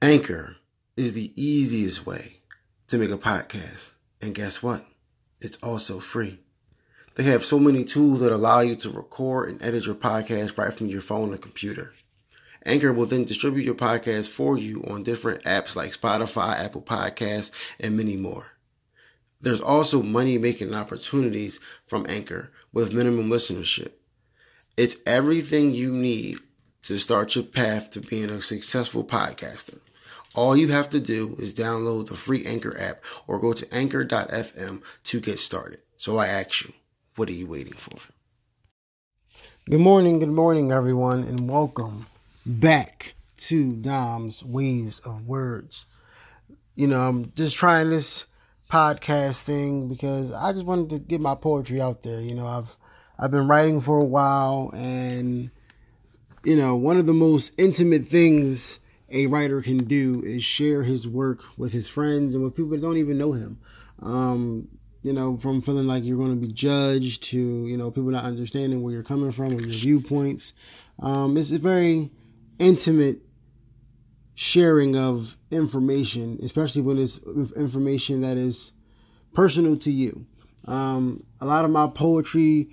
Anchor is the easiest way to make a podcast. And guess what? It's also free. They have so many tools that allow you to record and edit your podcast right from your phone or computer. Anchor will then distribute your podcast for you on different apps like Spotify, Apple Podcasts, and many more. There's also money making opportunities from Anchor with minimum listenership. It's everything you need to start your path to being a successful podcaster. All you have to do is download the free Anchor app or go to anchor.fm to get started. So I ask you, what are you waiting for? Good morning, good morning, everyone, and welcome back to Dom's Waves of Words. You know, I'm just trying this podcast thing because I just wanted to get my poetry out there. You know, I've I've been writing for a while and you know, one of the most intimate things a writer can do is share his work with his friends and with people that don't even know him. Um, you know, from feeling like you're going to be judged to, you know, people not understanding where you're coming from or your viewpoints. Um, it's a very intimate sharing of information, especially when it's information that is personal to you. Um, a lot of my poetry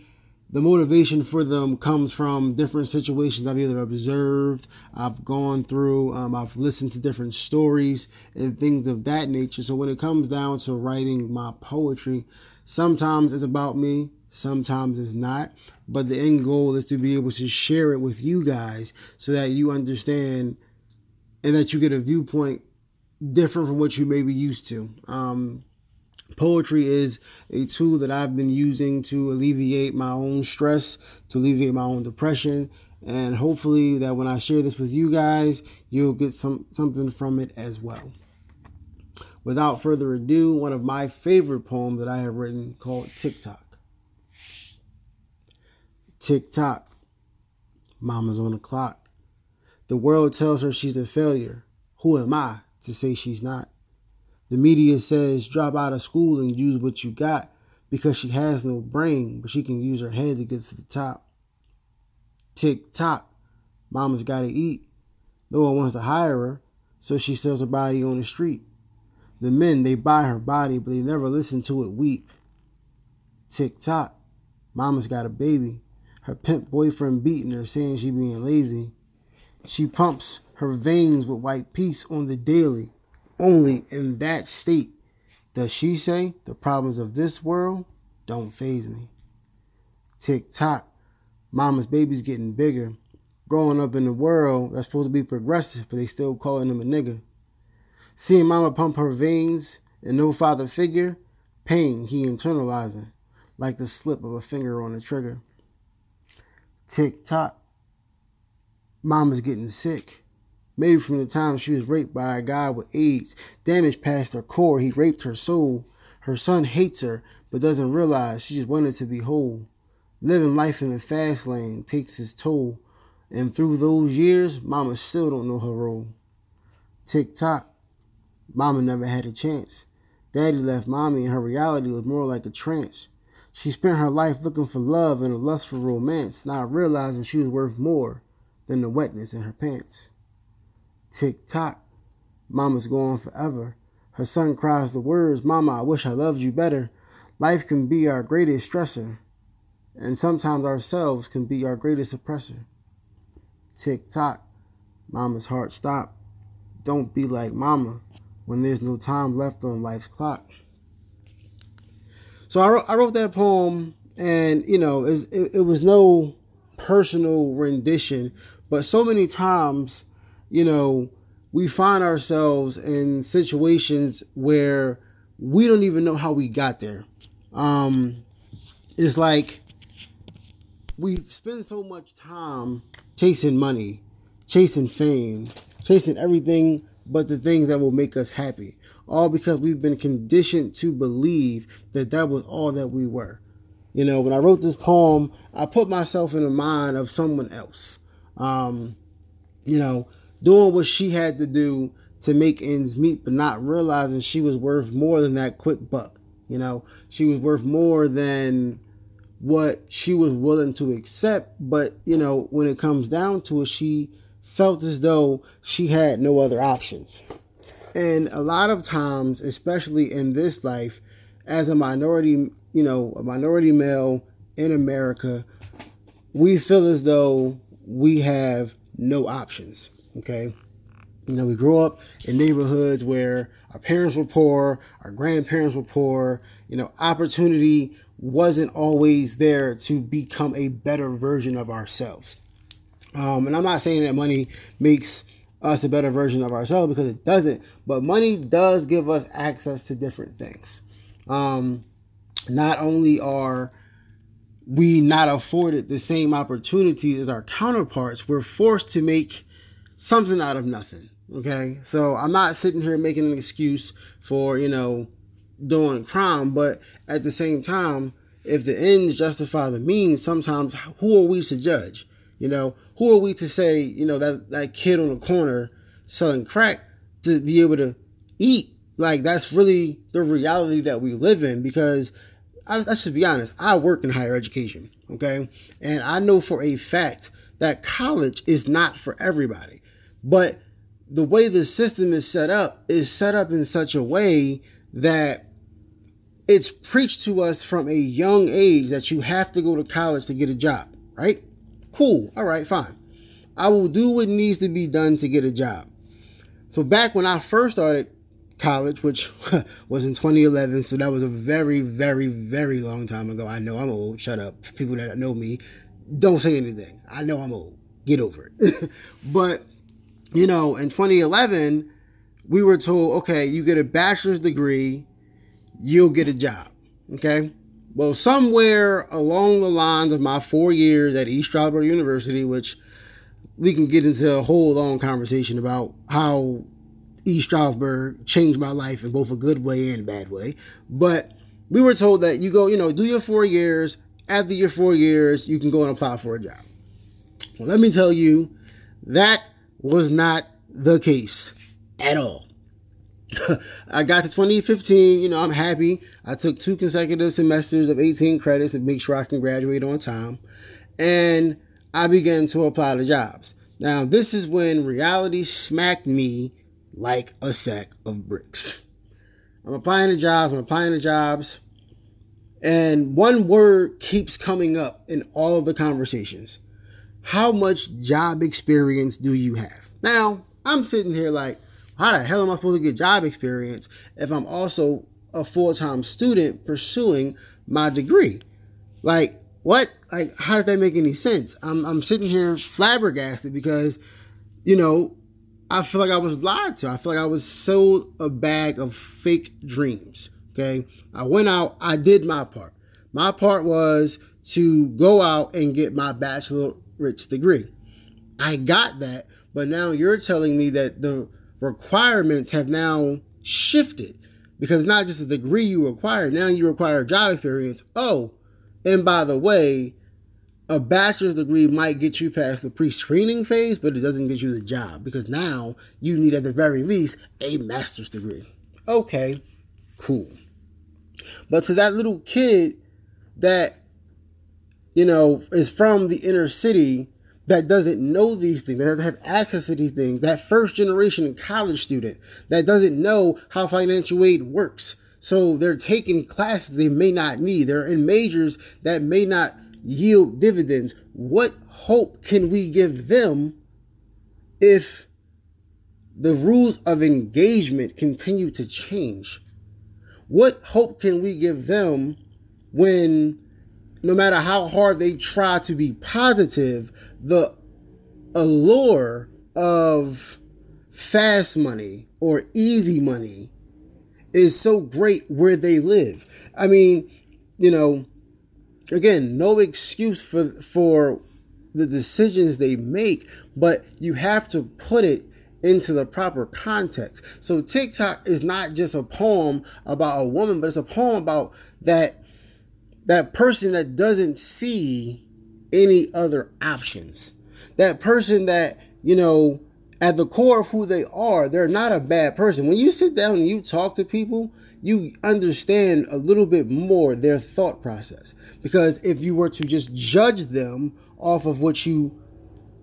the motivation for them comes from different situations I've either observed, I've gone through, um, I've listened to different stories and things of that nature. So when it comes down to writing my poetry, sometimes it's about me, sometimes it's not. But the end goal is to be able to share it with you guys so that you understand and that you get a viewpoint different from what you may be used to. Um, Poetry is a tool that I've been using to alleviate my own stress, to alleviate my own depression, and hopefully that when I share this with you guys, you'll get some something from it as well. Without further ado, one of my favorite poems that I have written called Tick Tock. TikTok. Mama's on the clock. The world tells her she's a failure. Who am I to say she's not? The media says drop out of school and use what you got because she has no brain, but she can use her head to get to the top. Tick tock, mama's gotta eat. No one wants to hire her, so she sells her body on the street. The men, they buy her body, but they never listen to it weep. Tick tock, mama's got a baby. Her pimp boyfriend beating her, saying she being lazy. She pumps her veins with white peace on the daily. Only in that state does she say the problems of this world don't faze me. Tick tock, mama's baby's getting bigger. Growing up in the world that's supposed to be progressive, but they still calling him a nigga. Seeing mama pump her veins and no father figure, pain he internalizing, like the slip of a finger on the trigger. Tick tock, mama's getting sick. Maybe from the time she was raped by a guy with AIDS, damaged past her core, he raped her soul. Her son hates her, but doesn't realize she just wanted to be whole. Living life in the fast lane takes its toll, and through those years, Mama still don't know her role. Tick tock, Mama never had a chance. Daddy left Mommy, and her reality was more like a trance. She spent her life looking for love and a lust for romance, not realizing she was worth more than the wetness in her pants. Tick tock. Mama's gone forever. Her son cries the words, Mama, I wish I loved you better. Life can be our greatest stressor, and sometimes ourselves can be our greatest oppressor. Tick tock. Mama's heart stop. Don't be like Mama when there's no time left on life's clock. So I wrote, I wrote that poem, and you know, it, it, it was no personal rendition, but so many times you know, we find ourselves in situations where we don't even know how we got there. Um, it's like we spend so much time chasing money, chasing fame, chasing everything but the things that will make us happy. All because we've been conditioned to believe that that was all that we were. You know, when I wrote this poem, I put myself in the mind of someone else. Um, you know, doing what she had to do to make ends meet, but not realizing she was worth more than that quick buck. You know, she was worth more than what she was willing to accept. But, you know, when it comes down to it, she felt as though she had no other options. And a lot of times, especially in this life, as a minority, you know, a minority male in America, we feel as though we have no options. Okay. You know, we grew up in neighborhoods where our parents were poor, our grandparents were poor, you know, opportunity wasn't always there to become a better version of ourselves. Um, and I'm not saying that money makes us a better version of ourselves because it doesn't, but money does give us access to different things. Um, not only are we not afforded the same opportunities as our counterparts, we're forced to make something out of nothing. Okay. So I'm not sitting here making an excuse for, you know, doing crime, but at the same time, if the ends justify the means, sometimes who are we to judge? You know, who are we to say, you know, that, that kid on the corner selling crack to be able to eat? Like, that's really the reality that we live in because I, I should be honest, I work in higher education, okay? And I know for a fact that college is not for everybody. But the way the system is set up is set up in such a way that it's preached to us from a young age that you have to go to college to get a job, right? Cool. All right, fine. I will do what needs to be done to get a job. So back when I first started college, which was in 2011, so that was a very, very, very long time ago. I know I'm old. Shut up. For people that know me, don't say anything. I know I'm old. Get over it. but, you know, in 2011, we were told, okay, you get a bachelor's degree, you'll get a job. Okay. Well, somewhere along the lines of my four years at East Stroudsburg University, which we can get into a whole long conversation about how East Stroudsburg changed my life in both a good way and a bad way. But we were told that you go, you know, do your four years. After your four years, you can go and apply for a job. Well, let me tell you, that was not the case at all. I got to 2015, you know, I'm happy. I took two consecutive semesters of 18 credits to make sure I can graduate on time. And I began to apply to jobs. Now, this is when reality smacked me like a sack of bricks. I'm applying to jobs, I'm applying to jobs. And one word keeps coming up in all of the conversations. How much job experience do you have? Now, I'm sitting here like, how the hell am I supposed to get job experience if I'm also a full time student pursuing my degree? Like, what? Like, how does that make any sense? I'm, I'm sitting here flabbergasted because, you know, I feel like I was lied to. I feel like I was sold a bag of fake dreams. Okay. I went out, I did my part. My part was to go out and get my bachelor's degree. I got that, but now you're telling me that the requirements have now shifted because not just a degree you require. Now you require job experience. Oh, and by the way, a bachelor's degree might get you past the pre-screening phase, but it doesn't get you the job because now you need at the very least a master's degree. Okay, cool. But to that little kid that you know is from the inner city that doesn't know these things, that doesn't have access to these things, that first generation college student that doesn't know how financial aid works. So they're taking classes they may not need. They're in majors that may not yield dividends. What hope can we give them if the rules of engagement continue to change? What hope can we give them when no matter how hard they try to be positive, the allure of fast money or easy money is so great where they live. I mean, you know, again, no excuse for for the decisions they make, but you have to put it into the proper context. So Tick Tock is not just a poem about a woman, but it's a poem about that that person that doesn't see any other options. That person that, you know, at the core of who they are, they're not a bad person. When you sit down and you talk to people, you understand a little bit more their thought process. Because if you were to just judge them off of what you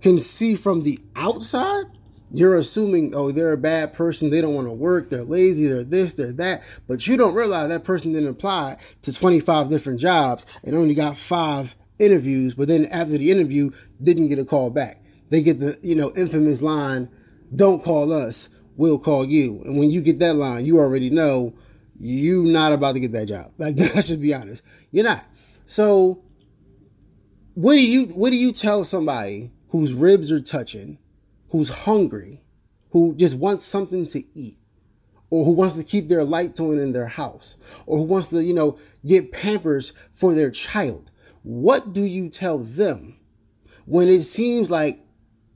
can see from the outside, you're assuming, oh, they're a bad person. They don't want to work. They're lazy. They're this, they're that. But you don't realize that person didn't apply to 25 different jobs and only got five interviews. But then after the interview, didn't get a call back. They get the, you know, infamous line, don't call us, we'll call you. And when you get that line, you already know you not about to get that job. Like, let's just be honest. You're not. So what do you what do you tell somebody whose ribs are touching who's hungry, who just wants something to eat, or who wants to keep their light on in their house, or who wants to, you know, get pampers for their child. What do you tell them when it seems like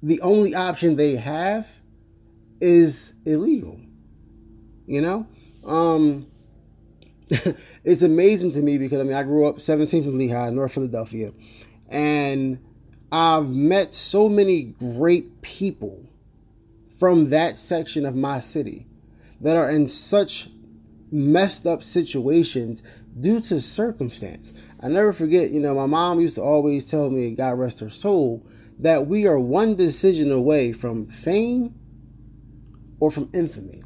the only option they have is illegal? You know? Um it's amazing to me because I mean I grew up 17th from Lehigh, North Philadelphia, and I've met so many great people from that section of my city that are in such messed up situations due to circumstance. I never forget, you know, my mom used to always tell me, God rest her soul, that we are one decision away from fame or from infamy.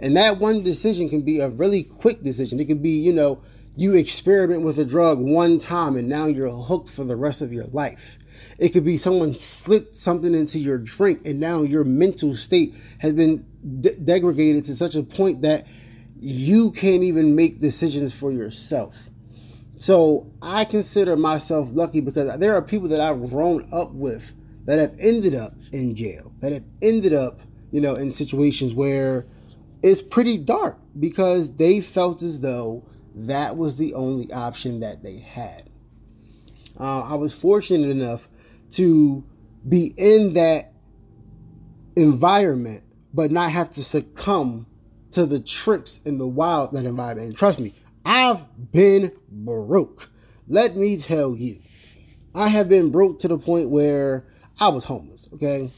And that one decision can be a really quick decision. It could be, you know, you experiment with a drug one time and now you're hooked for the rest of your life. It could be someone slipped something into your drink and now your mental state has been de- degraded to such a point that you can't even make decisions for yourself. So I consider myself lucky because there are people that I've grown up with that have ended up in jail, that have ended up, you know, in situations where it's pretty dark because they felt as though that was the only option that they had. Uh, I was fortunate enough to be in that environment, but not have to succumb to the tricks in the wild that environment. And trust me, I've been broke. Let me tell you, I have been broke to the point where I was homeless. Okay,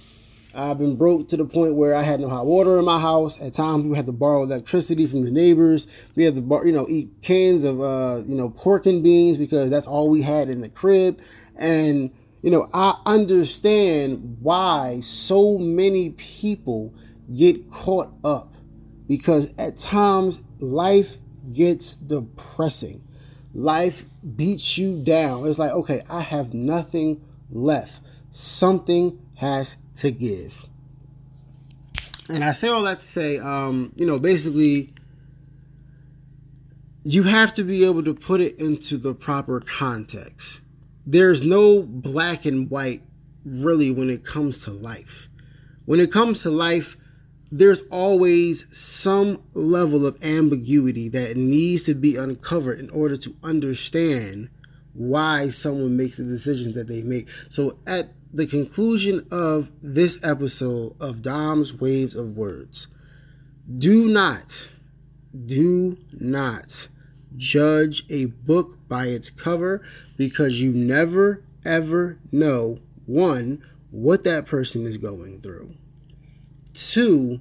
I've been broke to the point where I had no hot water in my house. At times, we had to borrow electricity from the neighbors. We had to, bar- you know, eat cans of, uh, you know, pork and beans because that's all we had in the crib. And you know, I understand why so many people get caught up because at times life gets depressing. Life beats you down. It's like, okay, I have nothing left. Something has to give. And I say all that to say, um, you know, basically, you have to be able to put it into the proper context. There's no black and white really when it comes to life. When it comes to life, there's always some level of ambiguity that needs to be uncovered in order to understand why someone makes the decisions that they make. So at the conclusion of this episode of Dom's Waves of Words. Do not, do not judge a book by its cover because you never ever know one, what that person is going through, two,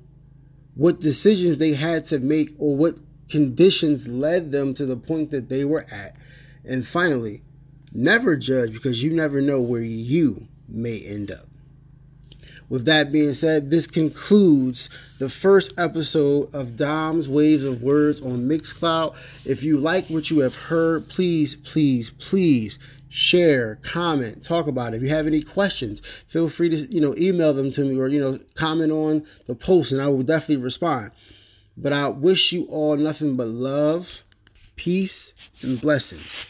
what decisions they had to make or what conditions led them to the point that they were at, and finally, never judge because you never know where you may end up. With that being said, this concludes the first episode of Dom's Waves of Words on Mixcloud. If you like what you have heard, please, please, please share, comment, talk about it. If you have any questions, feel free to you know email them to me or you know comment on the post, and I will definitely respond. But I wish you all nothing but love, peace, and blessings.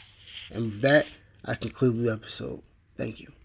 And with that, I conclude the episode. Thank you.